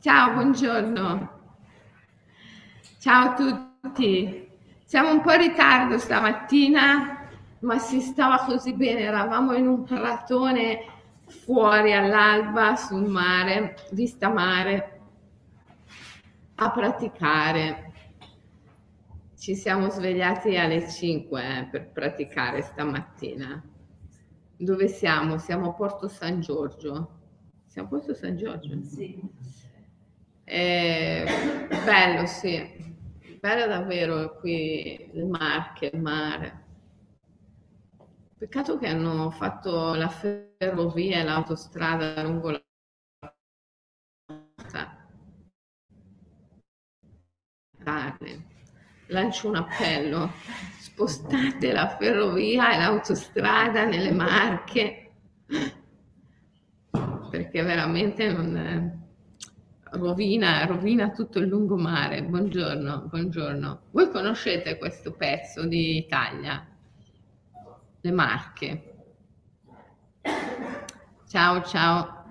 Ciao, buongiorno. Ciao a tutti. Siamo un po' in ritardo stamattina, ma si stava così bene. Eravamo in un pratone fuori all'alba sul mare, vista mare, a praticare. Ci siamo svegliati alle 5 eh, per praticare stamattina. Dove siamo? Siamo a Porto San Giorgio. Siamo a Porto San Giorgio? Sì. Eh, bello, sì. Bello davvero qui le Marche, il mare. Peccato che hanno fatto la ferrovia e l'autostrada lungo la Lancio un appello, spostate la ferrovia e l'autostrada nelle Marche, perché veramente non... È rovina, rovina tutto il lungomare. Buongiorno, buongiorno. Voi conoscete questo pezzo di Italia? Le Marche. Ciao, ciao.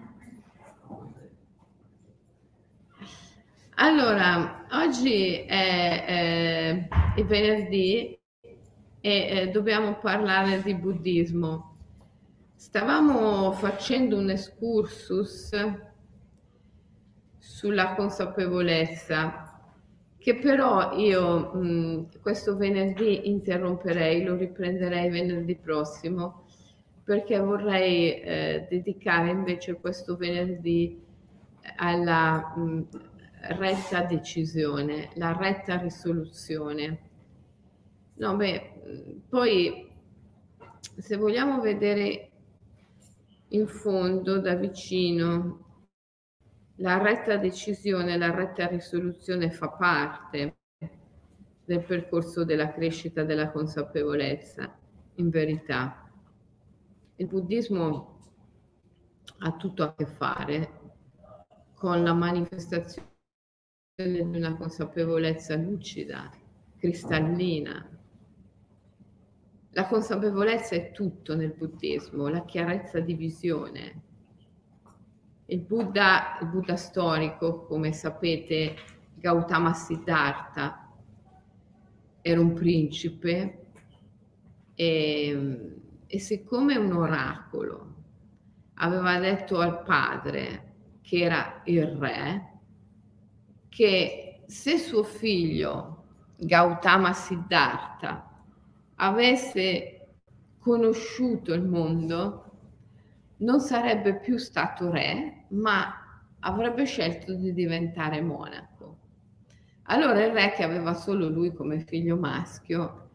Allora, oggi è, è, è venerdì e eh, dobbiamo parlare di buddismo. Stavamo facendo un excursus sulla consapevolezza, che però io mh, questo venerdì interromperei, lo riprenderei venerdì prossimo, perché vorrei eh, dedicare invece questo venerdì alla mh, retta decisione, la retta risoluzione. No, beh, poi se vogliamo vedere in fondo da vicino la retta decisione, la retta risoluzione fa parte del percorso della crescita della consapevolezza, in verità. Il buddismo ha tutto a che fare con la manifestazione di una consapevolezza lucida, cristallina. La consapevolezza è tutto nel buddismo, la chiarezza di visione, il Buddha, il Buddha storico, come sapete, Gautama Siddhartha, era un principe e, e siccome un oracolo aveva detto al padre, che era il re, che se suo figlio Gautama Siddhartha avesse conosciuto il mondo, non sarebbe più stato re, ma avrebbe scelto di diventare monaco. Allora il re che aveva solo lui come figlio maschio,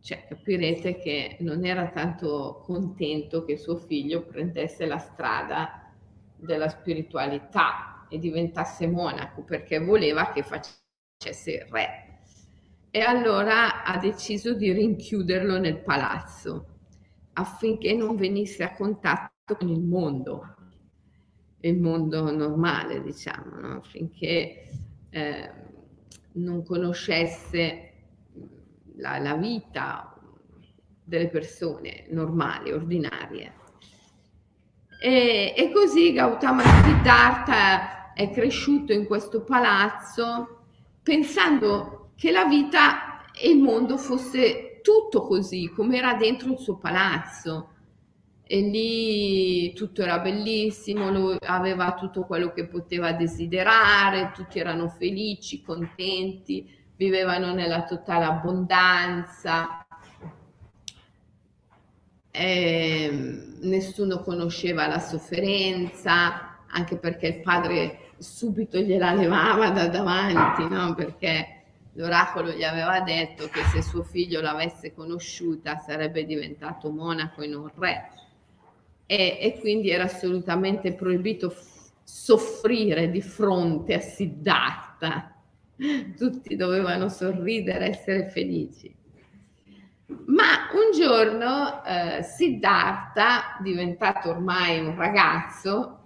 cioè capirete che non era tanto contento che suo figlio prendesse la strada della spiritualità e diventasse monaco perché voleva che facesse il re. E allora ha deciso di rinchiuderlo nel palazzo affinché non venisse a contatto con il mondo, il mondo normale, diciamo, no? finché eh, non conoscesse la, la, vita delle persone normali, ordinarie. E, e così Gautama Siddhartha è cresciuto in questo palazzo pensando che la vita e il mondo fosse tutto così, come era dentro il suo palazzo e lì tutto era bellissimo, aveva tutto quello che poteva desiderare, tutti erano felici, contenti, vivevano nella totale abbondanza, e nessuno conosceva la sofferenza, anche perché il padre subito gliela levava da davanti, no? perché l'oracolo gli aveva detto che se suo figlio l'avesse conosciuta sarebbe diventato monaco e non re e, e quindi era assolutamente proibito soffrire di fronte a Siddhartha. Tutti dovevano sorridere, essere felici. Ma un giorno eh, Siddhartha, diventato ormai un ragazzo,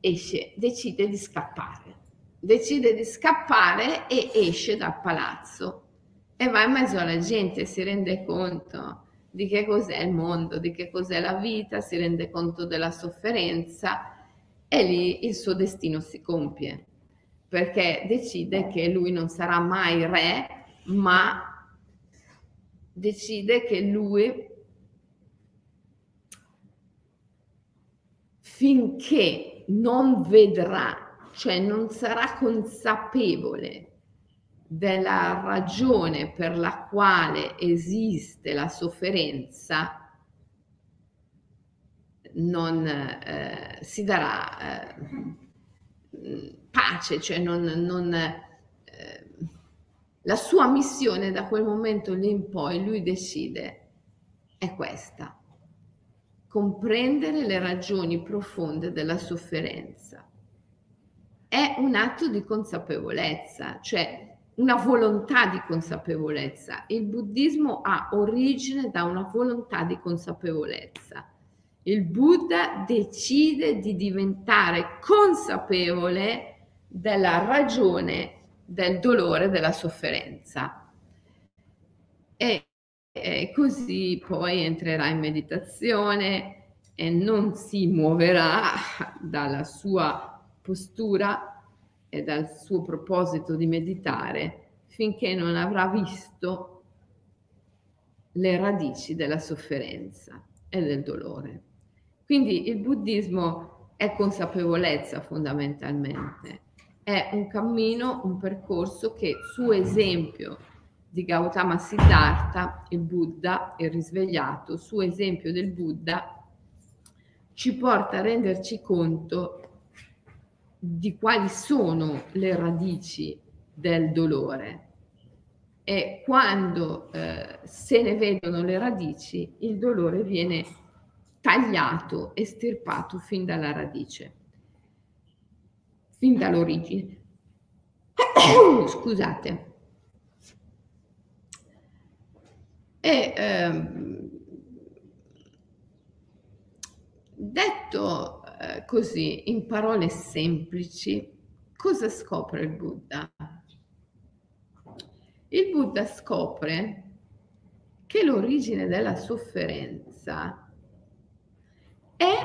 esce, decide di scappare. Decide di scappare e esce dal palazzo e va in mezzo alla gente, si rende conto di che cos'è il mondo, di che cos'è la vita, si rende conto della sofferenza e lì il suo destino si compie, perché decide che lui non sarà mai re, ma decide che lui finché non vedrà, cioè non sarà consapevole della ragione per la quale esiste la sofferenza, non eh, si darà eh, pace, cioè non, non eh, la sua missione da quel momento lì in poi lui decide è questa, comprendere le ragioni profonde della sofferenza. È un atto di consapevolezza, cioè una volontà di consapevolezza. Il buddismo ha origine da una volontà di consapevolezza il Buddha decide di diventare consapevole della ragione del dolore, della sofferenza. E, e così poi entrerà in meditazione e non si muoverà dalla sua postura e dal suo proposito di meditare finché non avrà visto le radici della sofferenza e del dolore. Quindi il buddismo è consapevolezza fondamentalmente, è un cammino, un percorso che su esempio di Gautama Siddhartha, il Buddha, il risvegliato, su esempio del Buddha, ci porta a renderci conto di quali sono le radici del dolore. E quando eh, se ne vedono le radici, il dolore viene tagliato, estirpato fin dalla radice, fin dall'origine. Scusate. E ehm, detto eh, così, in parole semplici, cosa scopre il Buddha? Il Buddha scopre che l'origine della sofferenza è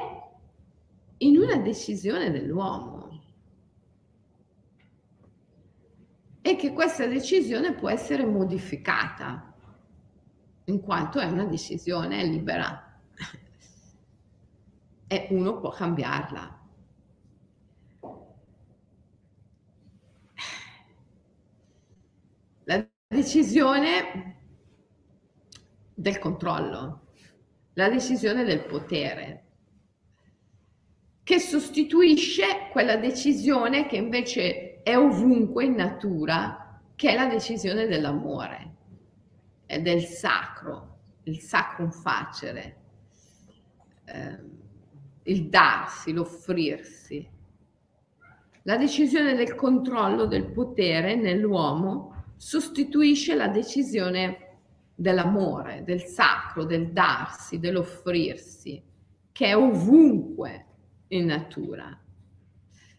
in una decisione dell'uomo e che questa decisione può essere modificata in quanto è una decisione libera e uno può cambiarla. La decisione del controllo, la decisione del potere, che sostituisce quella decisione che invece è ovunque in natura, che è la decisione dell'amore, è del sacro, il sacrum facere, eh, il darsi, l'offrirsi. La decisione del controllo del potere nell'uomo sostituisce la decisione dell'amore, del sacro, del darsi, dell'offrirsi, che è ovunque in natura.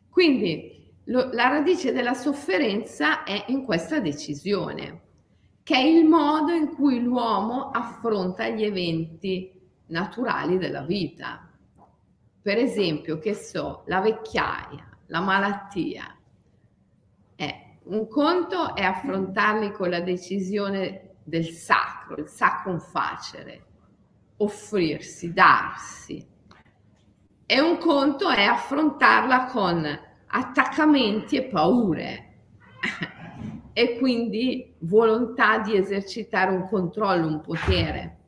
Quindi lo, la radice della sofferenza è in questa decisione, che è il modo in cui l'uomo affronta gli eventi naturali della vita. Per esempio, che so, la vecchiaia, la malattia. Eh, un conto è affrontarli con la decisione del sacro, il sacrum facere, offrirsi, darsi e un conto è affrontarla con attaccamenti e paure e quindi volontà di esercitare un controllo, un potere.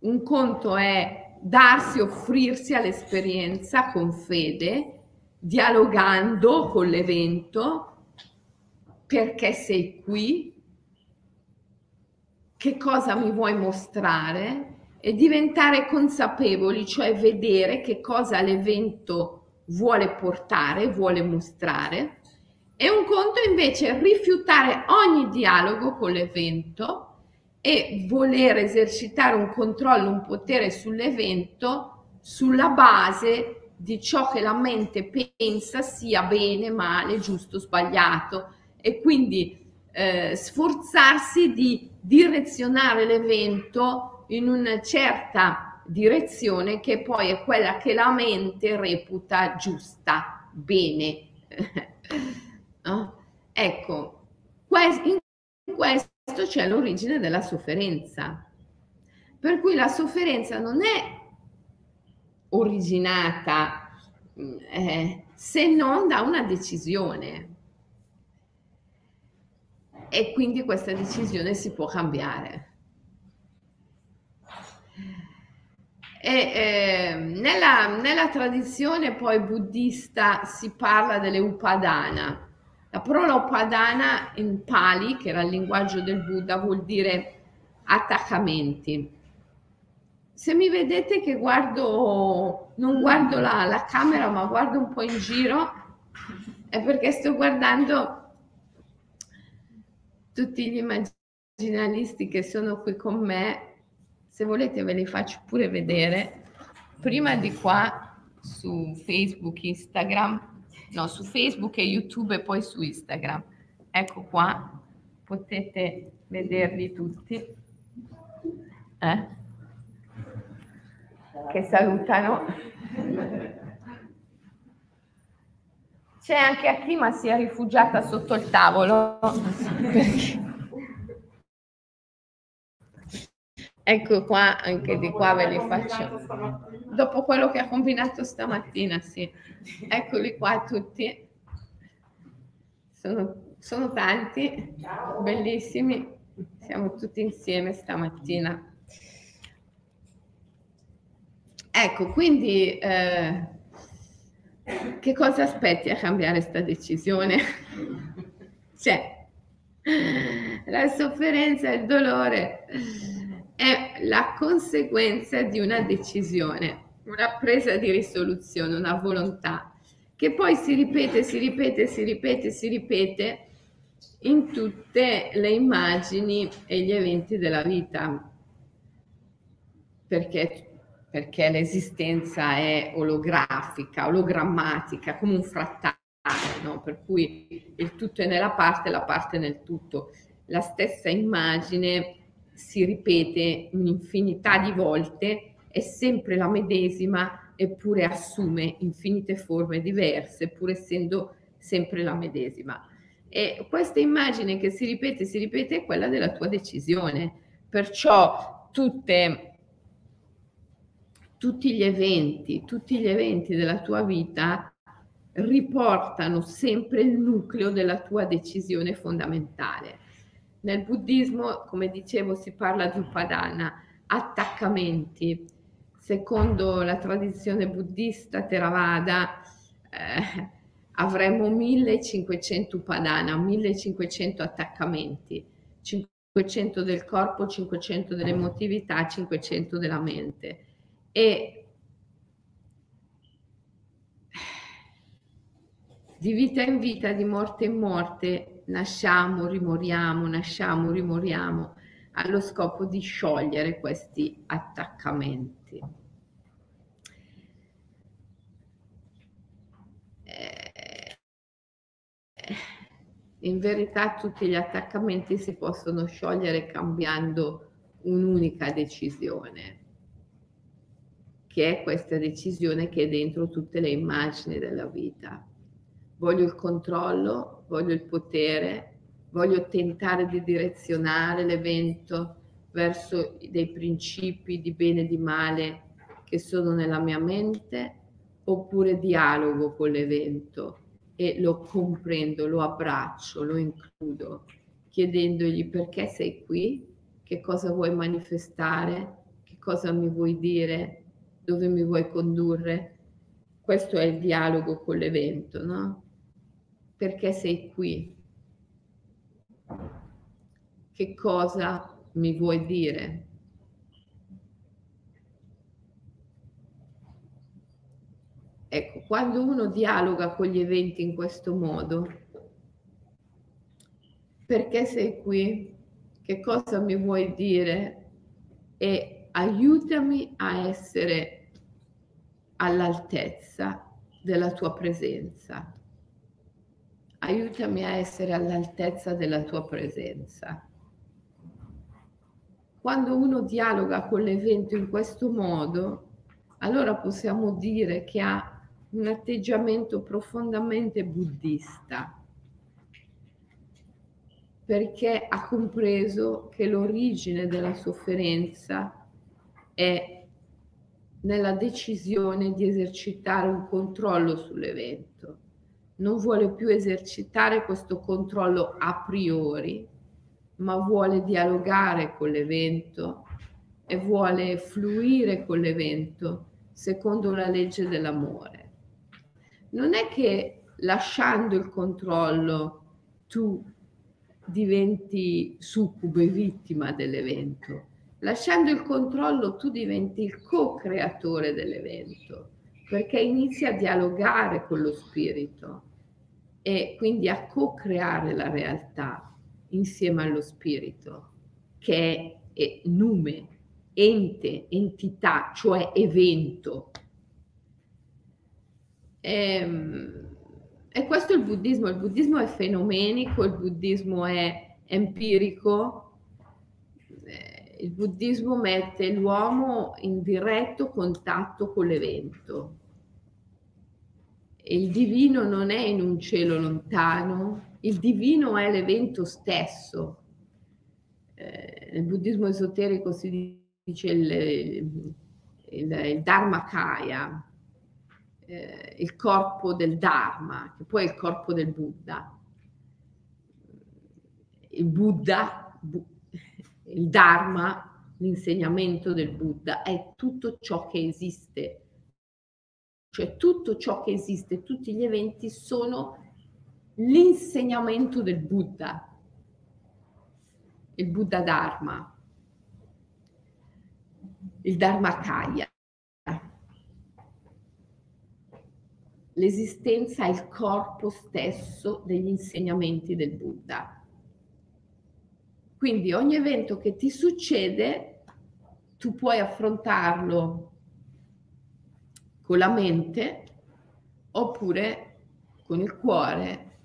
Un conto è darsi, offrirsi all'esperienza con fede, dialogando con l'evento, perché sei qui, che cosa mi vuoi mostrare, e diventare consapevoli, cioè vedere che cosa l'evento vuole portare, vuole mostrare, e un conto invece è rifiutare ogni dialogo con l'evento e voler esercitare un controllo, un potere sull'evento sulla base di ciò che la mente pensa sia bene, male, giusto, sbagliato e quindi eh, sforzarsi di direzionare l'evento in una certa direzione che poi è quella che la mente reputa giusta, bene. no? Ecco, in questo c'è l'origine della sofferenza. Per cui la sofferenza non è originata eh, se non da una decisione. E quindi questa decisione si può cambiare. E, eh, nella, nella, tradizione poi buddista si parla delle upadana. La parola upadana in Pali, che era il linguaggio del Buddha, vuol dire attaccamenti. Se mi vedete che guardo, non guardo la, la camera, ma guardo un po' in giro, è perché sto guardando tutti gli immaginalisti che sono qui con me se volete ve li faccio pure vedere. Prima di qua su Facebook, Instagram, no, su Facebook e YouTube e poi su Instagram. Ecco qua, potete vederli tutti. Eh? Che salutano. C'è anche a chi ma si è rifugiata sotto il tavolo. Perché? Ecco qua, anche di qua ve li faccio. Dopo quello che ha combinato stamattina, sì. Eccoli qua tutti. Sono, sono tanti, bellissimi. Siamo tutti insieme stamattina. Ecco, quindi eh, che cosa aspetti a cambiare questa decisione? Cioè, la sofferenza, il dolore è la conseguenza di una decisione, una presa di risoluzione, una volontà che poi si ripete, si ripete, si ripete, si ripete in tutte le immagini e gli eventi della vita, perché, perché l'esistenza è olografica, ologrammatica, come un frattale, no? per cui il tutto è nella parte, la parte nel tutto. La stessa immagine si ripete un'infinità di volte, è sempre la medesima, eppure assume infinite forme diverse, pur essendo sempre la medesima. E questa immagine che si ripete, si ripete, è quella della tua decisione. Perciò tutte, tutti gli eventi, tutti gli eventi della tua vita riportano sempre il nucleo della tua decisione fondamentale. Nel buddismo, come dicevo, si parla di upadana, attaccamenti. Secondo la tradizione buddista Theravada eh, avremo 1500 upadana, 1500 attaccamenti, 500 del corpo, 500 dell'emotività, 500 della mente. E di vita in vita, di morte in morte, nasciamo, rimoriamo, nasciamo, rimoriamo, allo scopo di sciogliere questi attaccamenti. Eh, in verità tutti gli attaccamenti si possono sciogliere cambiando un'unica decisione, che è questa decisione che è dentro tutte le immagini della vita. Voglio il controllo, voglio il potere, voglio tentare di direzionare l'evento verso dei principi di bene e di male che sono nella mia mente, oppure dialogo con l'evento e lo comprendo, lo abbraccio, lo includo, chiedendogli perché sei qui, che cosa vuoi manifestare, che cosa mi vuoi dire, dove mi vuoi condurre. Questo è il dialogo con l'evento, no? Perché sei qui? Che cosa mi vuoi dire? Ecco, quando uno dialoga con gli eventi in questo modo, perché sei qui? Che cosa mi vuoi dire? E aiutami a essere all'altezza della tua presenza aiutami a essere all'altezza della tua presenza. quando uno dialoga con l'evento in questo modo, allora possiamo dire che ha un atteggiamento profondamente buddista, perché ha compreso che l'origine della sofferenza è nella decisione di esercitare un controllo sull'evento. Non vuole più esercitare questo controllo a priori, ma vuole dialogare con l'evento e vuole fluire con l'evento secondo la legge dell'amore. Non è che lasciando il controllo tu diventi succube, vittima dell'evento. Lasciando il controllo tu diventi il co-creatore dell'evento, perché inizi a dialogare con lo spirito e quindi a co-creare la realtà insieme allo spirito, che è nume, ente, entità, cioè evento. E, ehm, e questo è il buddismo. Il buddismo è fenomenico, il buddismo è empirico. Eh, il buddismo mette l'uomo in diretto contatto con l'evento. Il divino non è in un cielo lontano, il divino è l'evento stesso. Eh, nel buddismo esoterico si dice il, il, il Dharmakaya, eh, il corpo del Dharma, che poi è il corpo del Buddha. Il Buddha, il Dharma, l'insegnamento del Buddha è tutto ciò che esiste. Cioè tutto ciò che esiste, tutti gli eventi sono l'insegnamento del Buddha, il Buddha Dharma, il Dharmakaya. L'esistenza è il corpo stesso degli insegnamenti del Buddha. Quindi ogni evento che ti succede, tu puoi affrontarlo con la mente oppure con il cuore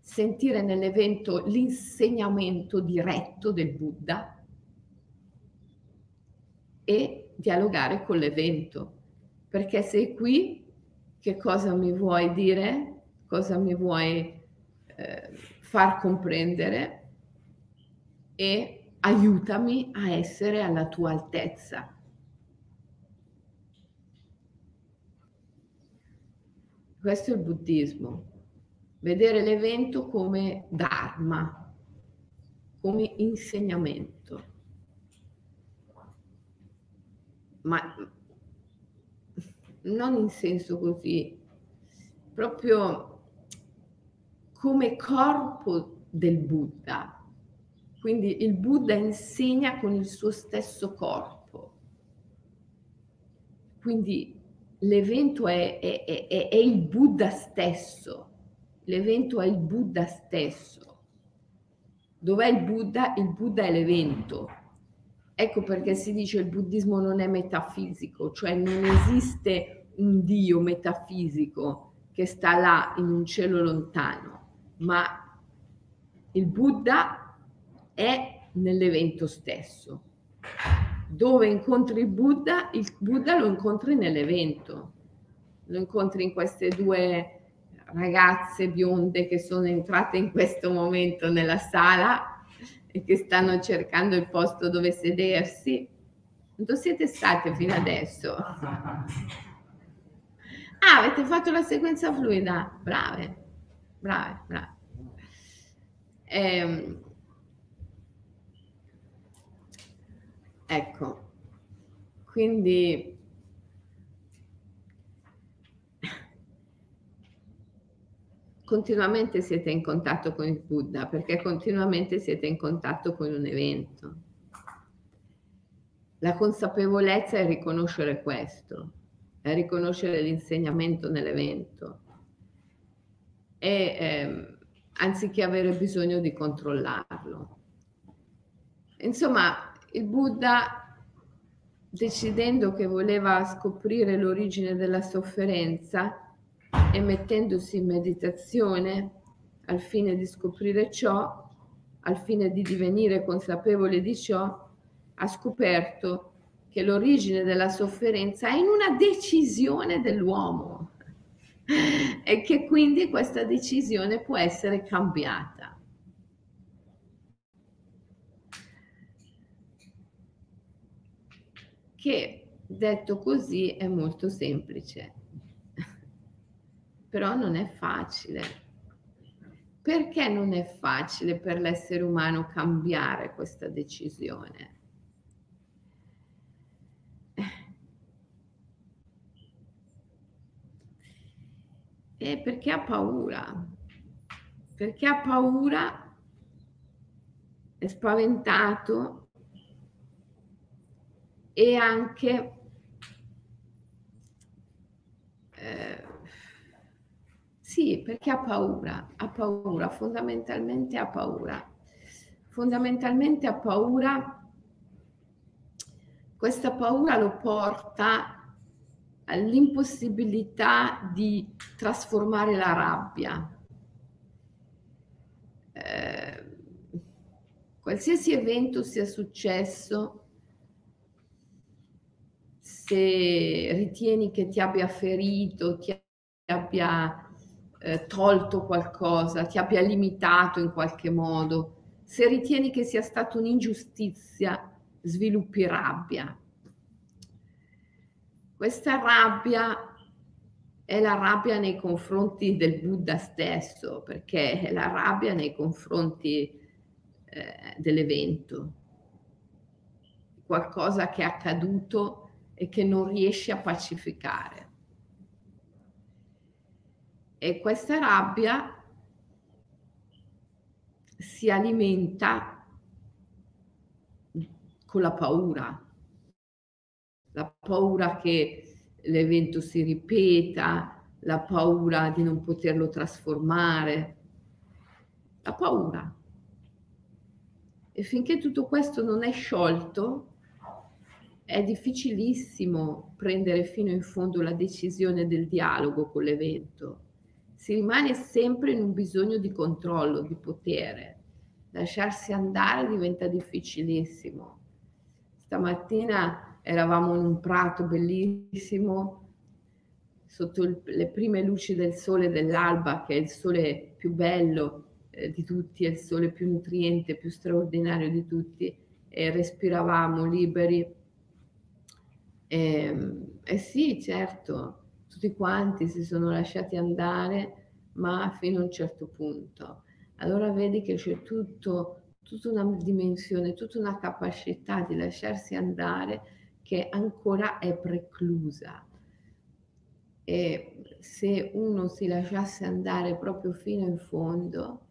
sentire nell'evento l'insegnamento diretto del Buddha e dialogare con l'evento. Perché sei qui, che cosa mi vuoi dire? Cosa mi vuoi eh, far comprendere? E aiutami a essere alla tua altezza. Questo è il buddismo vedere l'evento come dharma, come insegnamento. Ma non in senso così, proprio come corpo del Buddha. Quindi il Buddha insegna con il suo stesso corpo. Quindi l'evento è, è, è, è il Buddha stesso l'evento è il Buddha stesso. Dov'è il Buddha? Il Buddha è l'evento. Ecco perché si dice il buddismo non è metafisico, cioè non esiste un Dio metafisico che sta là in un cielo lontano, ma il Buddha è nell'evento stesso. Dove incontri il Buddha, il Buddha lo incontri nell'evento, lo incontri in queste due ragazze bionde che sono entrate in questo momento nella sala e che stanno cercando il posto dove sedersi. Dove siete state fino adesso? Ah, avete fatto la sequenza fluida? Brave, brave, brave. Ehm, ecco, quindi continuamente siete in contatto con il Buddha, perché continuamente siete in contatto con un evento. La consapevolezza è riconoscere questo, è riconoscere l'insegnamento nell'evento e ehm, anziché avere bisogno di controllarlo. Insomma, il Buddha, decidendo che voleva scoprire l'origine della sofferenza, e mettendosi in meditazione al fine di scoprire ciò, al fine di divenire consapevole di ciò, ha scoperto che l'origine della sofferenza è in una decisione dell'uomo e che quindi questa decisione può essere cambiata. Che detto così è molto semplice, però non è facile. Perché non è facile per l'essere umano cambiare questa decisione? È perché ha paura, perché ha paura, è spaventato e anche eh, sì, perché ha paura, ha paura, fondamentalmente ha paura. Fondamentalmente ha paura, questa paura lo porta all'impossibilità di trasformare la rabbia. Eh, qualsiasi evento sia successo, se ritieni che ti abbia ferito, ti abbia eh, tolto qualcosa, ti abbia limitato in qualche modo, se ritieni che sia stata un'ingiustizia, sviluppi rabbia. Questa rabbia è la rabbia nei confronti del Buddha stesso, perché è la rabbia nei confronti eh, dell'evento, qualcosa che è accaduto e che non riesce a pacificare. E questa rabbia si alimenta con la paura, la paura che l'evento si ripeta, la paura di non poterlo trasformare, la paura. E finché tutto questo non è sciolto, è difficilissimo prendere fino in fondo la decisione del dialogo con l'evento. Si rimane sempre in un bisogno di controllo, di potere. Lasciarsi andare diventa difficilissimo. Stamattina eravamo in un prato bellissimo, sotto il, le prime luci del sole dell'alba, che è il sole più bello eh, di tutti, è il sole più nutriente, più straordinario di tutti, e respiravamo liberi. E, ehm, eh sì, certo, tutti quanti si sono lasciati andare, ma fino a un certo punto. Allora vedi che c'è tutto, tutta una dimensione, tutta una capacità di lasciarsi andare che ancora è preclusa. E se uno si lasciasse andare proprio fino in fondo,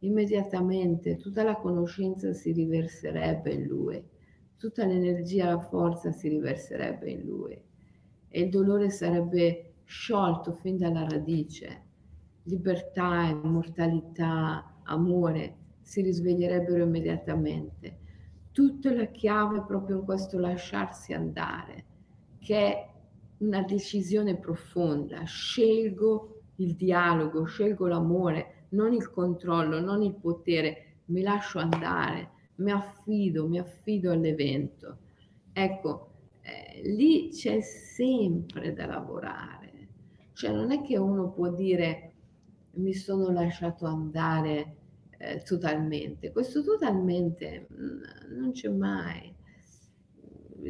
immediatamente tutta la conoscenza si riverserebbe in lui, tutta l'energia, la forza si riverserebbe in lui e il dolore sarebbe sciolto fin dalla radice. Libertà, immortalità, amore si risveglierebbero immediatamente tutta la chiave proprio in questo lasciarsi andare, che è una decisione profonda. Scelgo il dialogo, scelgo l'amore, non il controllo, non il potere, mi lascio andare, mi affido, mi affido all'evento. Ecco, eh, lì c'è sempre da lavorare. Cioè non è che uno può dire mi sono lasciato andare eh, totalmente. Questo totalmente mh, mm, non c'è mai.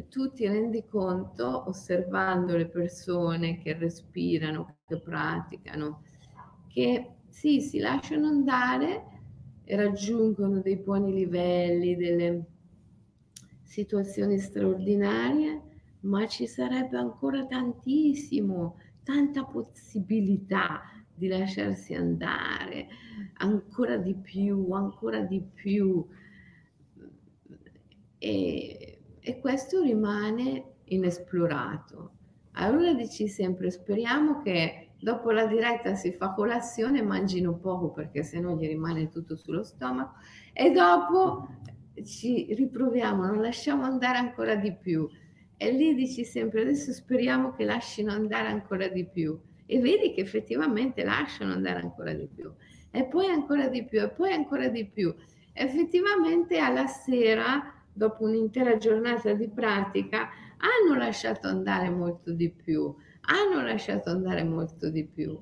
Tu ti rendi conto osservando le persone che respirano, che praticano, che sì, si lasciano andare raggiungono dei buoni livelli, delle situazioni straordinarie, ma ci sarebbe ancora tantissimo, tanta possibilità di lasciarsi andare ancora di più, ancora di più. E, e questo rimane inesplorato. Allora dici sempre, speriamo che dopo la diretta si fa colazione, mangino poco perché sennò gli rimane tutto sullo stomaco e dopo ci riproviamo, non lasciamo andare ancora di più. E lì dici sempre, adesso speriamo che lasciano andare ancora di più e vedi che effettivamente lasciano andare ancora di più e poi ancora di più e poi ancora di più. Effettivamente alla sera dopo un'intera giornata di pratica, hanno lasciato andare molto di più, hanno lasciato andare molto di più.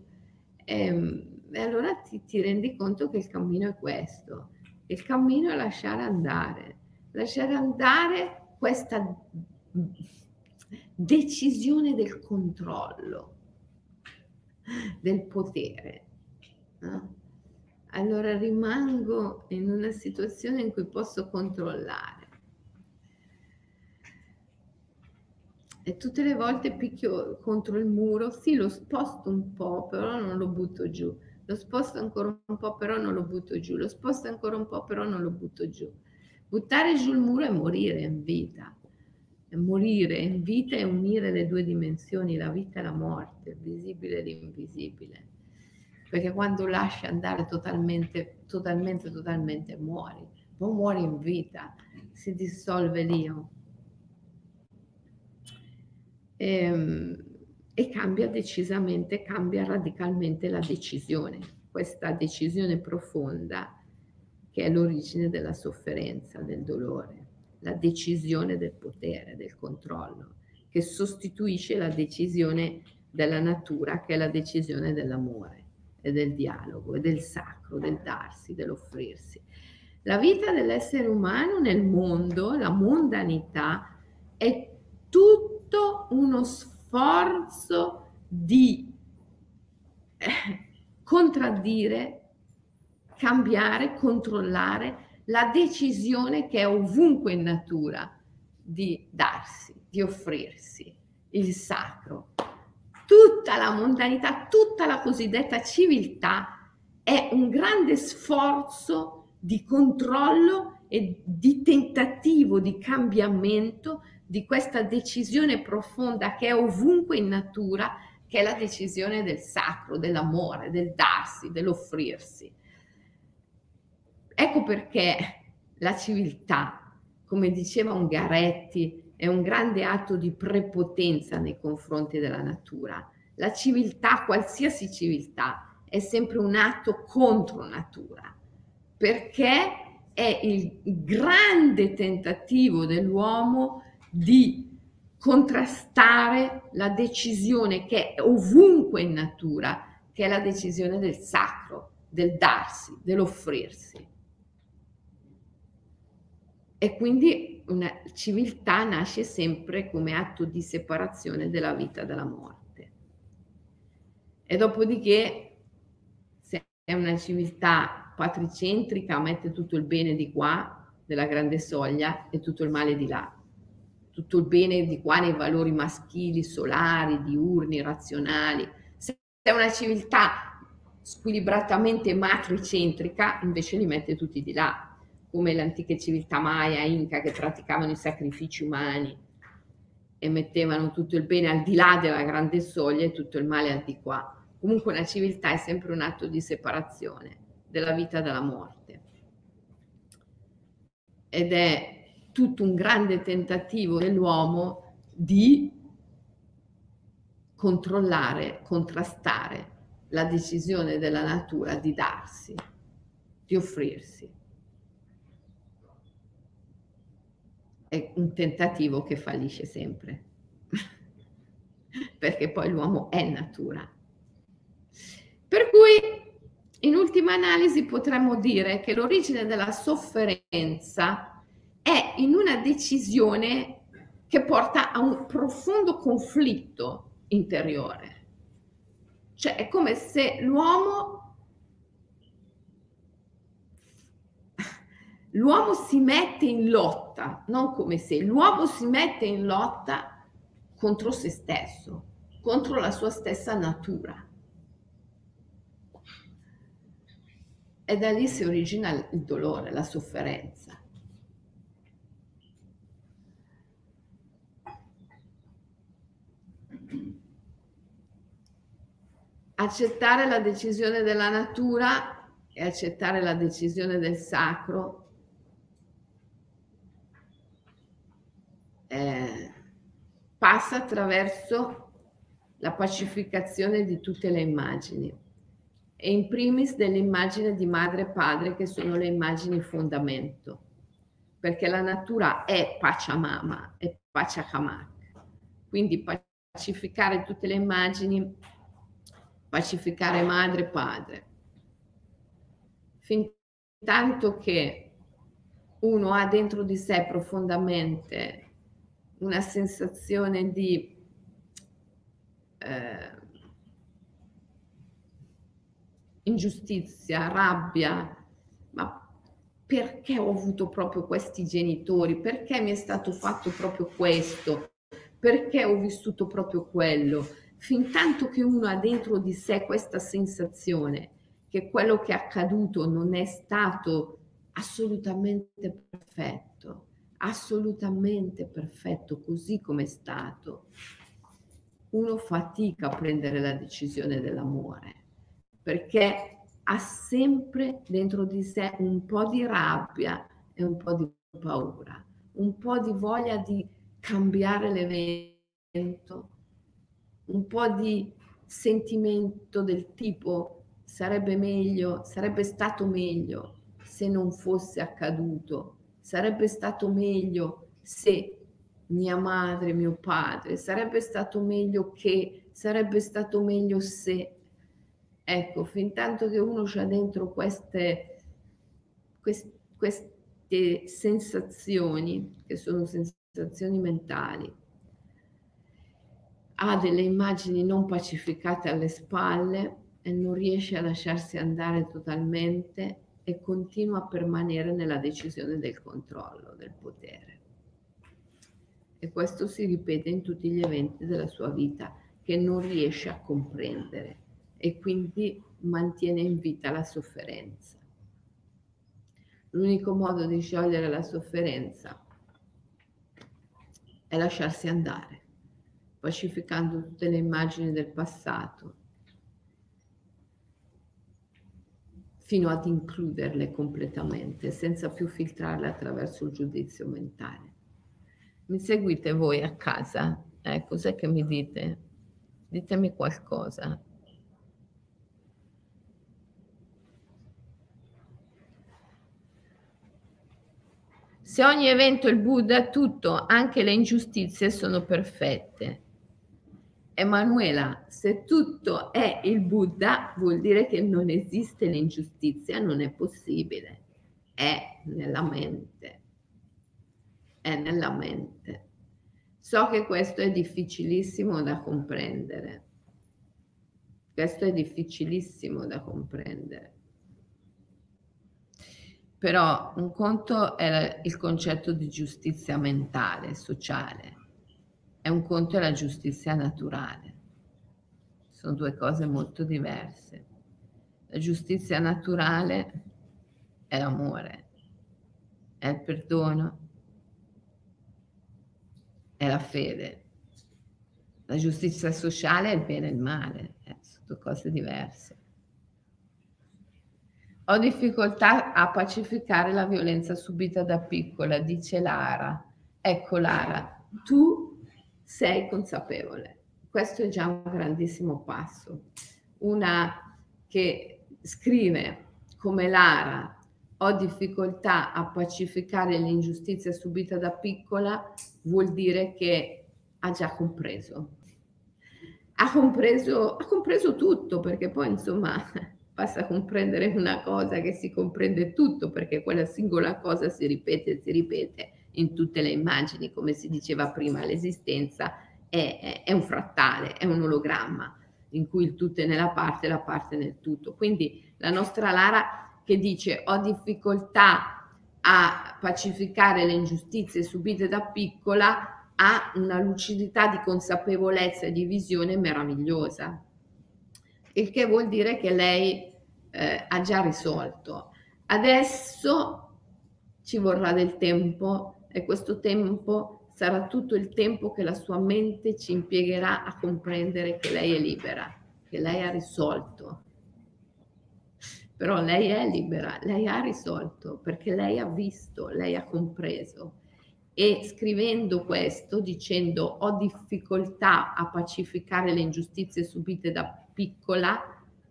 E, ehm, e allora ti, ti rendi conto che il cammino è questo, il cammino è lasciare andare, lasciare andare questa decisione del controllo, del potere. No? Allora rimango in una situazione in cui posso controllare. E tutte le volte picchio contro il muro, sì, lo sposto un po', però non lo butto giù. Lo sposto ancora un po', però non lo butto giù. Lo sposto ancora un po', però non lo butto giù. Buttare giù il muro è morire in vita. È morire in vita è unire le due dimensioni, la vita e la morte, il visibile e l'invisibile. Perché quando lasci andare totalmente, totalmente, totalmente muori. Non muori in vita, si dissolve l'io. E, ehm, e cambia decisamente, cambia radicalmente la decisione, questa decisione profonda che è l'origine della sofferenza, del dolore, la decisione del potere, del controllo, che sostituisce la decisione della natura, che è la decisione dell'amore e del dialogo e del sacro, del darsi, dell'offrirsi. La vita dell'essere umano nel mondo, la mondanità, è tutto uno sforzo di eh, contraddire cambiare, controllare la decisione che è ovunque in natura di darsi, di offrirsi, il sacro. Tutta la mondanità, tutta la cosiddetta civiltà è un grande sforzo di controllo e di tentativo di cambiamento di questa decisione profonda che è ovunque in natura, che è la decisione del sacro, dell'amore, del darsi, dell'offrirsi. Ecco perché la civiltà, come diceva Ungaretti, è un grande atto di prepotenza nei confronti della natura. La civiltà, qualsiasi civiltà, è sempre un atto contro natura, perché è il grande tentativo dell'uomo di contrastare la decisione che è ovunque in natura, che è la decisione del sacro, del darsi, dell'offrirsi. E quindi una civiltà nasce sempre come atto di separazione della vita dalla morte. E dopodiché, se è una civiltà patricentrica, mette tutto il bene di qua, della grande soglia, e tutto il male di là. Tutto il bene di qua nei valori maschili, solari, diurni, razionali. Se è una civiltà squilibratamente matricentrica, invece li mette tutti di là, come le antiche civiltà Maya, Inca, che praticavano i sacrifici umani e mettevano tutto il bene al di là della grande soglia e tutto il male al di qua. Comunque una civiltà è sempre un atto di separazione della vita dalla morte. Ed è tutto un grande tentativo dell'uomo di controllare, contrastare la decisione della natura di darsi, di offrirsi. è un tentativo che fallisce sempre, perché poi l'uomo è natura. Per cui, in ultima analisi, potremmo dire che l'origine della sofferenza è in una decisione che porta a un profondo conflitto interiore. Cioè è come se l'uomo l'uomo si mette in lotta, non come se, l'uomo si mette in lotta contro se stesso, contro la sua stessa natura. E da lì si origina il dolore, la sofferenza. Accettare la decisione della natura e accettare la decisione del sacro eh, passa attraverso la pacificazione di tutte le immagini e in primis dell'immagine di madre e padre che sono le immagini fondamento. perché la natura è Pachamama, è Pachacamac. Quindi pacificare tutte le immagini, pacificare madre e padre. Fin tanto che uno ha dentro di sé profondamente una sensazione di eh, ingiustizia, rabbia, ma perché ho avuto proprio questi genitori? Perché mi è stato fatto proprio questo? Perché ho vissuto proprio quello? Fin tanto che uno ha dentro di sé questa sensazione che quello che è accaduto non è stato assolutamente perfetto, assolutamente perfetto così come è stato, uno fatica a prendere la decisione dell'amore perché ha sempre dentro di sé un po' di rabbia e un po' di paura, un po' di voglia di cambiare l'evento, un po' di sentimento del tipo sarebbe meglio, sarebbe stato meglio se non fosse accaduto, sarebbe stato meglio se mia madre, mio padre, sarebbe stato meglio che, sarebbe stato meglio se Ecco, fin tanto che uno c'ha dentro queste, queste, sensazioni, che sono sensazioni mentali, ha delle immagini non pacificate alle spalle e non riesce a lasciarsi andare totalmente e continua a permanere nella decisione del controllo, del potere. E questo si ripete in tutti gli eventi della sua vita che non riesce a comprendere e quindi mantiene in vita la sofferenza. L'unico modo di sciogliere la sofferenza è lasciarsi andare, pacificando tutte le immagini del passato, fino ad includerle completamente, senza più filtrarle attraverso il giudizio mentale. Mi seguite voi a casa? Eh, cos'è che mi dite? Ditemi qualcosa. Se ogni evento è il Buddha, tutto, anche le ingiustizie sono perfette. Emanuela, se tutto è il Buddha, vuol dire che non esiste l'ingiustizia, non è possibile. È nella mente. È nella mente. So che questo è difficilissimo da comprendere. Questo è difficilissimo da comprendere. Però un conto è il concetto di giustizia mentale, sociale, e un conto è la giustizia naturale. Sono due cose molto diverse. La giustizia naturale è l'amore, è il perdono, è la fede. La giustizia sociale è il bene e il male, eh, sono due cose diverse. Ho difficoltà a pacificare la violenza subita da piccola, dice Lara. Ecco Lara, tu sei consapevole. Questo è già un grandissimo passo. Una che scrive come Lara, ho difficoltà a pacificare l'ingiustizia subita da piccola, vuol dire che ha già compreso. Ha compreso, ha compreso tutto, perché poi insomma basta comprendere una cosa che si comprende tutto perché quella singola cosa si ripete e si ripete in tutte le immagini, come si diceva prima, l'esistenza è, è, è un frattale, è un ologramma in cui il tutto è nella parte e la parte nel tutto. Quindi la nostra Lara che dice ho difficoltà a pacificare le ingiustizie subite da piccola ha una lucidità di consapevolezza e di visione meravigliosa il che vuol dire che lei eh, ha già risolto. Adesso ci vorrà del tempo e questo tempo sarà tutto il tempo che la sua mente ci impiegherà a comprendere che lei è libera, che lei ha risolto. Però lei è libera, lei ha risolto perché lei ha visto, lei ha compreso. E scrivendo questo, dicendo ho difficoltà a pacificare le ingiustizie subite da piccola,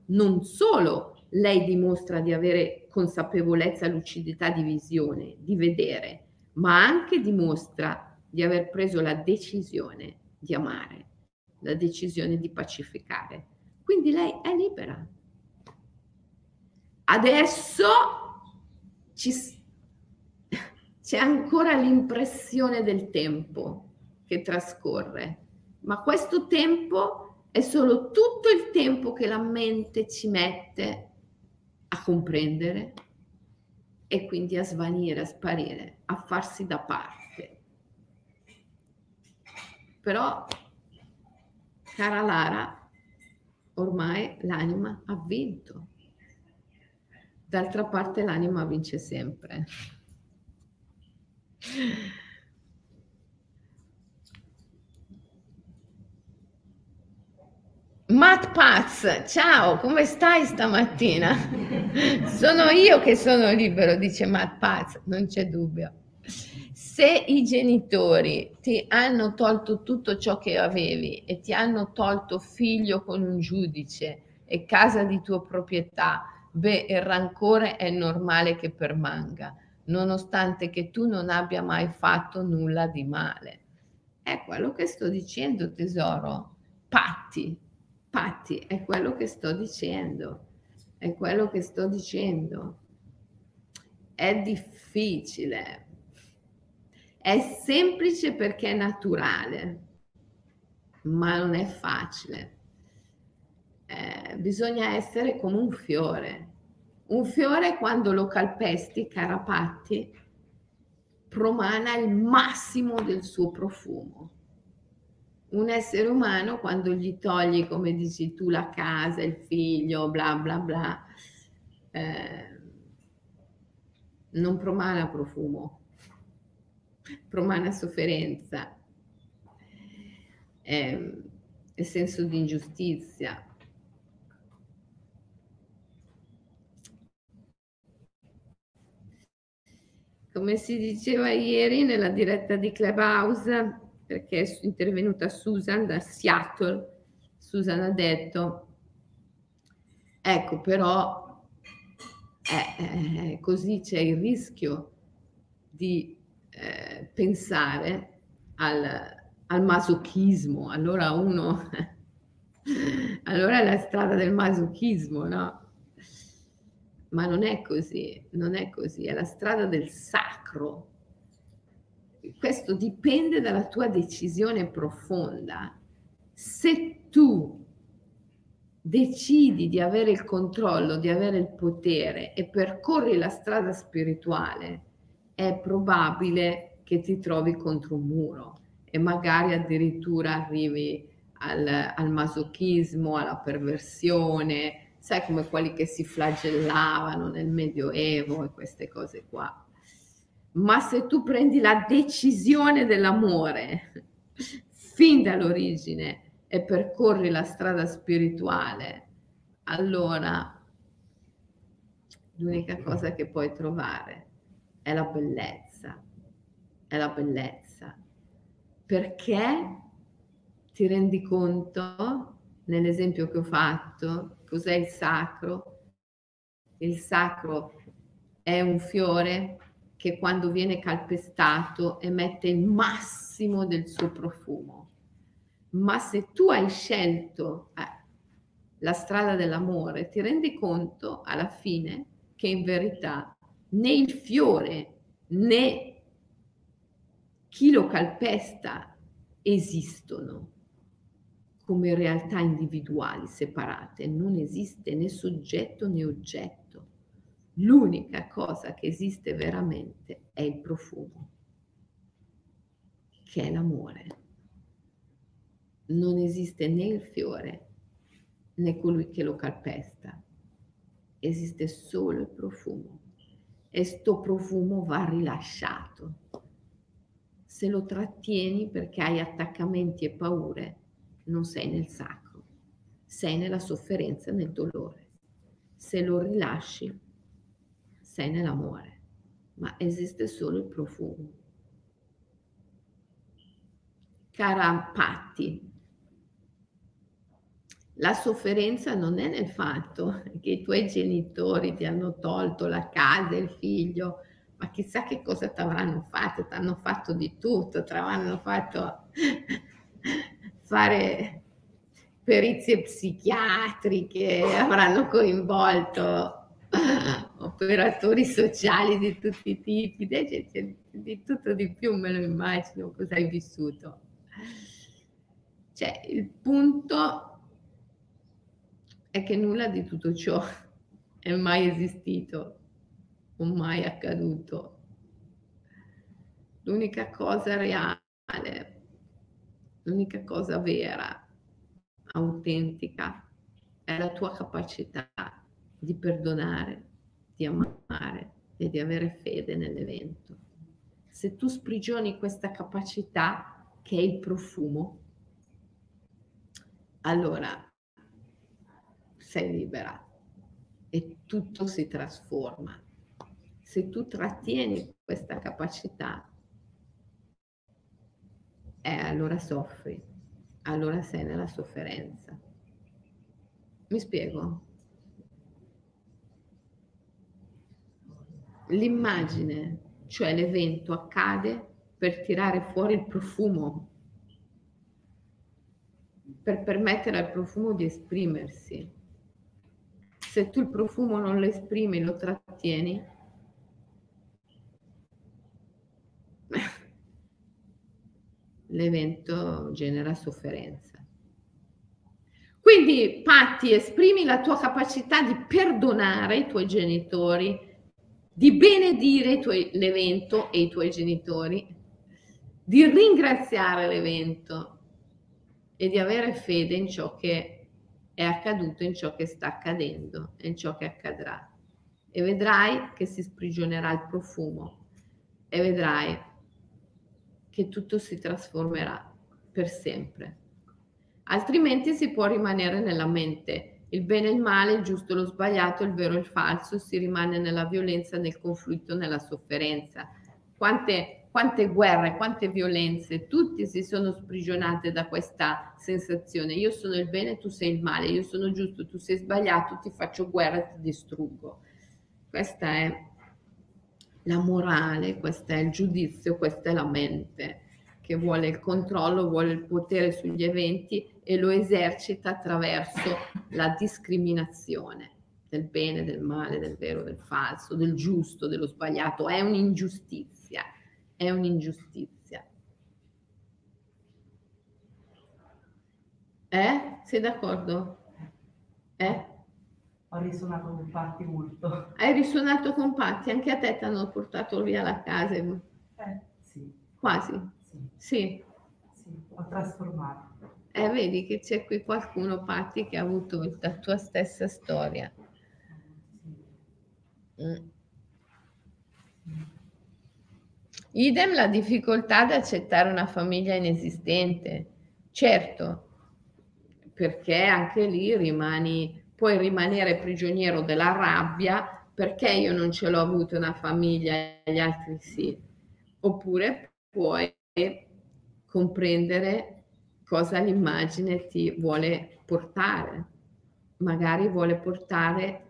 non solo lei dimostra di avere consapevolezza, lucidità di visione, di vedere, ma anche dimostra di aver preso la decisione di amare, la decisione di pacificare. Quindi lei è libera. Adesso ci, c'è ancora l'impressione del tempo che trascorre, ma questo tempo è solo tutto il tempo che la mente ci mette a comprendere e quindi a svanire, a sparire, a farsi da parte. Però, cara Lara, ormai l'anima ha vinto. D'altra parte l'anima vince sempre. Matt Paz, ciao, come stai stamattina? sono io che sono libero, dice Matt Paz, non c'è dubbio. Se i genitori ti hanno tolto tutto ciò che avevi e ti hanno tolto figlio con un giudice e casa di tua proprietà, beh, il rancore è normale che permanga, nonostante che tu non abbia mai fatto nulla di male. È quello che sto dicendo, tesoro. Patti, Infatti è quello che sto dicendo, è quello che sto dicendo. È difficile, è semplice perché è naturale, ma non è facile. Eh, bisogna essere come un fiore. Un fiore quando lo calpesti, carapatti, promana il massimo del suo profumo un essere umano quando gli togli, come dici tu, la casa, il figlio, bla bla bla, eh, non promana profumo, promana sofferenza eh, senso di ingiustizia. Come si diceva ieri nella diretta di Clubhouse, perché è intervenuta Susan da Seattle. Susan ha detto, ecco però eh, eh, così c'è il rischio di eh, pensare al, al masochismo, allora uno, allora è la strada del masochismo, no? Ma non è così, non è così, è la strada del sacro, questo dipende dalla tua decisione profonda. Se tu decidi di avere il controllo, di avere il potere e percorri la strada spirituale, è probabile che ti trovi contro un muro e magari addirittura arrivi al, al masochismo, alla perversione, sai come quelli che si flagellavano nel Medioevo e queste cose qua ma se tu prendi la decisione dell'amore fin dall'origine e percorri la strada spirituale, allora l'unica cosa che puoi trovare è la bellezza, è la bellezza, perché ti rendi conto, nell'esempio che ho fatto, cos'è il sacro? Il sacro è un fiore che quando viene calpestato emette il massimo del suo profumo. Ma se tu hai scelto eh, la strada dell'amore, ti rendi conto alla fine che in verità né il fiore né chi lo calpesta esistono come realtà individuali separate, non esiste né soggetto né oggetto l'unica cosa che esiste veramente è il profumo, che è l'amore. Non esiste né il fiore né colui che lo calpesta, esiste solo il profumo e sto profumo va rilasciato. Se lo trattieni perché hai attaccamenti e paure, non sei nel sacro, sei nella sofferenza e nel dolore. Se lo rilasci, sei nell'amore, ma esiste solo il profumo. Cara Patti, la sofferenza non è nel fatto che i tuoi genitori ti hanno tolto la casa e il figlio, ma chissà che cosa ti avranno fatto, ti hanno fatto di tutto, ti avranno fatto fare perizie psichiatriche, avranno coinvolto operatori sociali di tutti i tipi, di tutto di più, me lo immagino, cosa hai vissuto. Cioè, il punto è che nulla di tutto ciò è mai esistito o mai accaduto. L'unica cosa reale, l'unica cosa vera, autentica, è la tua capacità di perdonare, di amare e di avere fede nell'evento. Se tu sprigioni questa capacità, che è il profumo, allora sei libera e tutto si trasforma. Se tu trattieni questa capacità, eh, allora soffri, allora sei nella sofferenza. Mi spiego? L'immagine, cioè l'evento, accade per tirare fuori il profumo, per permettere al profumo di esprimersi. Se tu il profumo non lo esprimi, lo trattieni, l'evento genera sofferenza. Quindi, Patti, esprimi la tua capacità di perdonare i tuoi genitori, di benedire tuoi, l'evento e i tuoi genitori, di ringraziare l'evento e di avere fede in ciò che è accaduto, in ciò che sta accadendo e in ciò che accadrà. E vedrai che si sprigionerà il profumo e vedrai che tutto si trasformerà per sempre. Altrimenti si può rimanere nella mente il bene e il male, il giusto e lo sbagliato, il vero e il falso, si rimane nella violenza, nel conflitto, nella sofferenza. Quante, quante guerre, quante violenze, tutti si sono sprigionate da questa sensazione. Io sono il bene, tu sei il male, io sono giusto, tu sei sbagliato, ti faccio guerra, ti distruggo. Questa è la morale, questo è il giudizio, questa è la mente che vuole il controllo, vuole il potere sugli eventi e lo esercita attraverso la discriminazione del bene, del male, del vero, del falso, del giusto, dello sbagliato. È un'ingiustizia, è un'ingiustizia. Eh? Sei d'accordo? Eh? Ho risuonato con Patti molto. Hai risuonato con Patti? Anche a te ti hanno portato via la casa? Eh, sì. Quasi? Sì. Sì. Sì, ho trasformato. Eh, vedi che c'è qui qualcuno, Patti, che ha avuto la tua stessa storia. Mm. Idem la difficoltà di accettare una famiglia inesistente. Certo, perché anche lì rimani puoi rimanere prigioniero della rabbia perché io non ce l'ho avuto una famiglia e gli altri sì. Oppure puoi comprendere cosa l'immagine ti vuole portare. Magari vuole portare...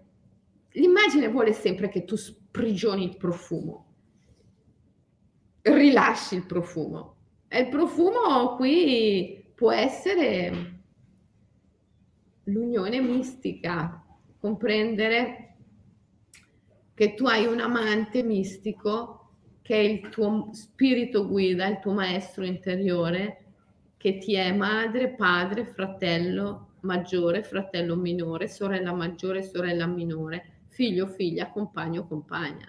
L'immagine vuole sempre che tu sprigioni il profumo, rilasci il profumo. E il profumo qui può essere l'unione mistica, comprendere che tu hai un amante mistico che è il tuo spirito guida, il tuo maestro interiore, che ti è madre, padre, fratello maggiore, fratello minore, sorella maggiore, sorella minore, figlio, figlia, compagno, compagna.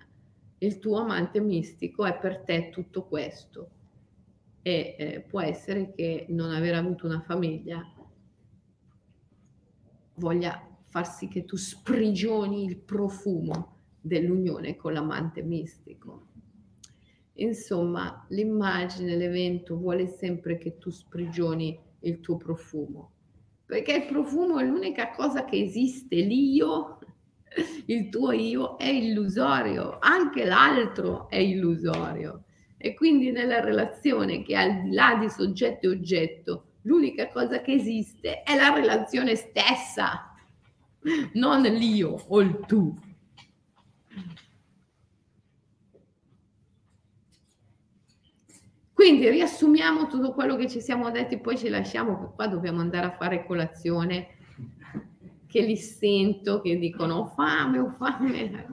Il tuo amante mistico è per te tutto questo. E eh, può essere che non aver avuto una famiglia voglia far sì che tu sprigioni il profumo dell'unione con l'amante mistico. Insomma, l'immagine, l'evento vuole sempre che tu sprigioni il tuo profumo, perché il profumo è l'unica cosa che esiste, l'io, il tuo io è illusorio, anche l'altro è illusorio. E quindi nella relazione che al di là di soggetto e oggetto l'unica cosa che esiste è la relazione stessa, non l'io o il tu. Quindi riassumiamo tutto quello che ci siamo detti, poi ci lasciamo, qua dobbiamo andare a fare colazione, che li sento che dicono ho fame, ho fame.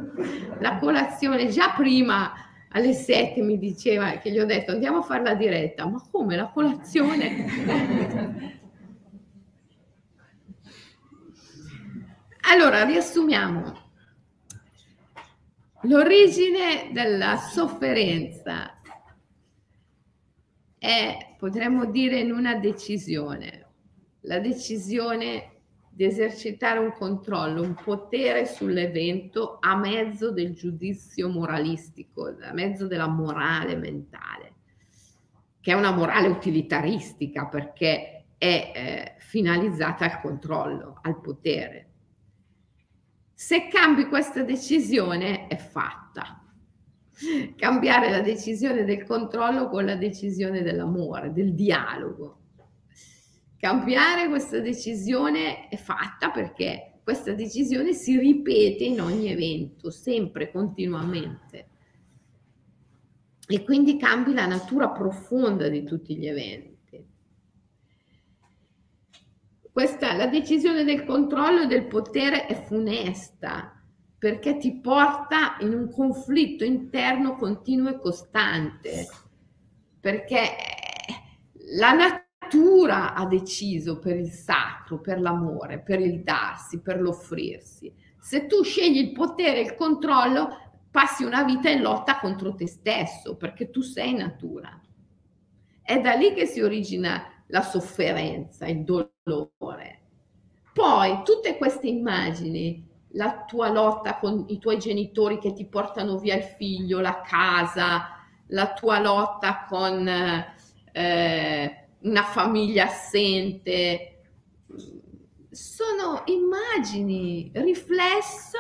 La colazione già prima alle sette mi diceva che gli ho detto andiamo a fare la diretta, ma come la colazione? Allora, riassumiamo. L'origine della sofferenza è, potremmo dire, in una decisione, la decisione di esercitare un controllo, un potere sull'evento a mezzo del giudizio moralistico, a mezzo della morale mentale, che è una morale utilitaristica perché è eh, finalizzata al controllo, al potere. Se cambi questa decisione è fatta. Cambiare la decisione del controllo con la decisione dell'amore, del dialogo. Cambiare questa decisione è fatta perché questa decisione si ripete in ogni evento, sempre, continuamente. E quindi cambi la natura profonda di tutti gli eventi. Questa, la decisione del controllo e del potere è funesta perché ti porta in un conflitto interno continuo e costante, perché la natura ha deciso per il sacro, per l'amore, per il darsi, per l'offrirsi. Se tu scegli il potere e il controllo, passi una vita in lotta contro te stesso, perché tu sei natura. È da lì che si origina la sofferenza, il dolore. Poi tutte queste immagini, la tua lotta con i tuoi genitori che ti portano via il figlio, la casa, la tua lotta con eh, una famiglia assente, sono immagini, riflesso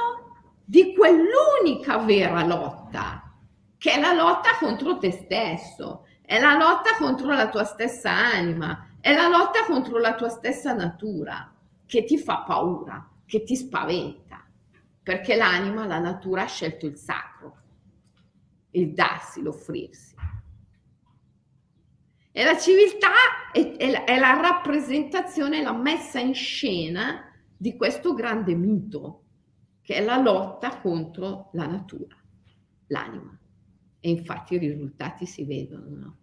di quell'unica vera lotta, che è la lotta contro te stesso è la lotta contro la tua stessa anima, è la lotta contro la tua stessa natura che ti fa paura, che ti spaventa, perché l'anima, la natura ha scelto il sacro, il darsi, l'offrirsi. E la civiltà è, è, la, è la rappresentazione, la messa in scena di questo grande mito, che è la lotta contro la natura, l'anima e infatti i risultati si vedono. No?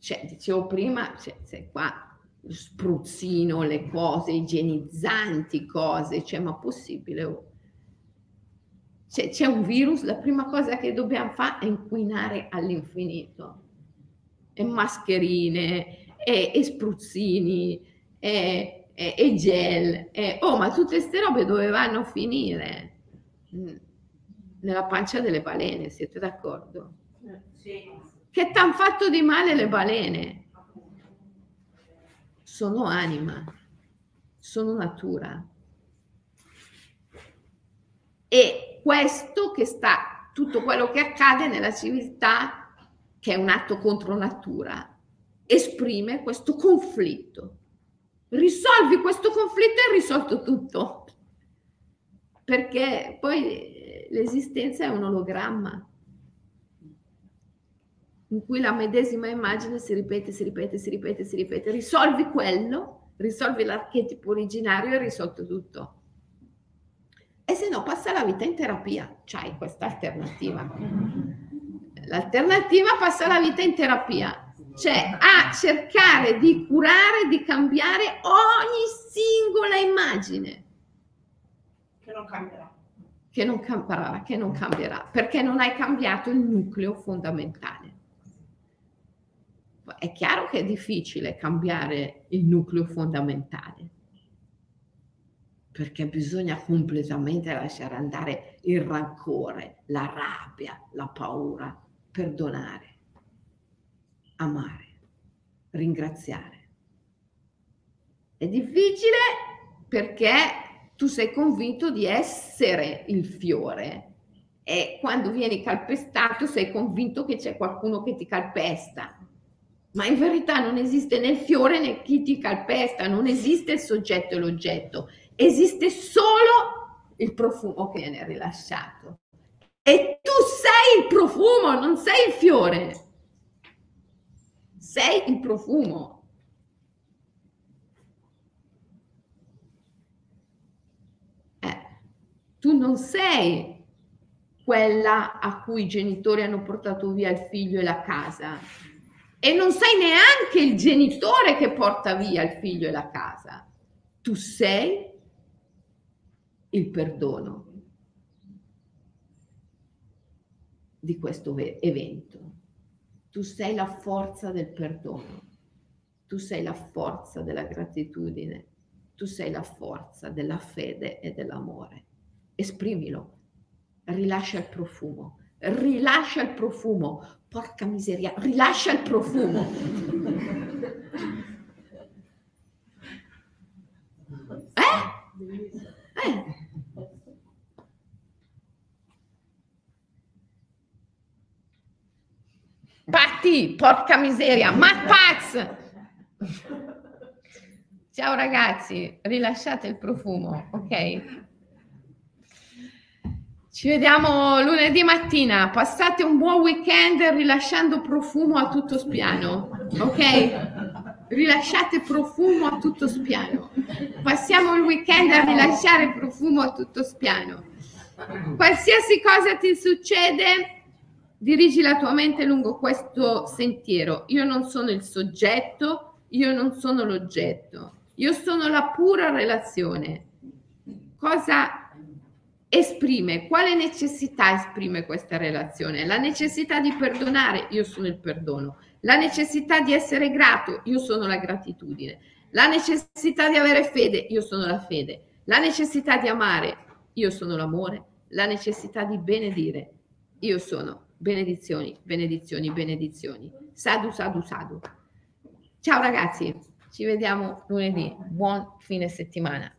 Cioè, dicevo prima, cioè, c'è qua spruzzino, le cose igienizzanti, cose, cioè, ma possibile? Oh. Cioè, c'è un virus, la prima cosa che dobbiamo fare è inquinare all'infinito. E mascherine, e, e spruzzini, e, e, e gel. E, oh, ma tutte queste robe dove vanno a finire? Nella pancia delle balene, siete d'accordo? Sì. Che t'han fatto di male le balene? Sono anima, sono natura. E questo che sta, tutto quello che accade nella civiltà, che è un atto contro natura, esprime questo conflitto. Risolvi questo conflitto e hai risolto tutto. Perché poi l'esistenza è un ologramma in cui la medesima immagine si ripete, si ripete, si ripete, si ripete. Risolvi quello, risolvi l'archetipo originario e risolto tutto. E se no passa la vita in terapia, c'hai questa alternativa. L'alternativa passa la vita in terapia, cioè a cercare di curare, di cambiare ogni singola immagine. Che non cambierà che non cambierà, che non cambierà, perché non hai cambiato il nucleo fondamentale. È chiaro che è difficile cambiare il nucleo fondamentale, perché bisogna completamente lasciare andare il rancore, la rabbia, la paura, perdonare, amare, ringraziare. È difficile perché tu sei convinto di essere il fiore e quando vieni calpestato sei convinto che c'è qualcuno che ti calpesta. Ma in verità non esiste né il fiore né chi ti calpesta, non esiste il soggetto e l'oggetto, esiste solo il profumo che viene rilasciato, E tu sei il profumo, non sei il fiore. Sei il profumo. Eh, tu non sei quella a cui i genitori hanno portato via il figlio e la casa. E non sei neanche il genitore che porta via il figlio e la casa. Tu sei il perdono di questo evento. Tu sei la forza del perdono. Tu sei la forza della gratitudine. Tu sei la forza della fede e dell'amore. Esprimilo rilascia il profumo, rilascia il profumo, porca miseria, rilascia il profumo. Eh? Eh? Patti, porca miseria, Matt Paz! Ciao ragazzi, rilasciate il profumo, ok? Ci vediamo lunedì mattina. Passate un buon weekend rilasciando profumo a tutto spiano. Ok? Rilasciate profumo a tutto spiano. Passiamo il weekend a rilasciare profumo a tutto spiano. Qualsiasi cosa ti succede, dirigi la tua mente lungo questo sentiero. Io non sono il soggetto, io non sono l'oggetto. Io sono la pura relazione. Cosa esprime, quale necessità esprime questa relazione? La necessità di perdonare, io sono il perdono. La necessità di essere grato, io sono la gratitudine. La necessità di avere fede, io sono la fede. La necessità di amare, io sono l'amore. La necessità di benedire, io sono benedizioni, benedizioni, benedizioni. Sadu, sadu, sadu. Ciao ragazzi, ci vediamo lunedì. Buon fine settimana.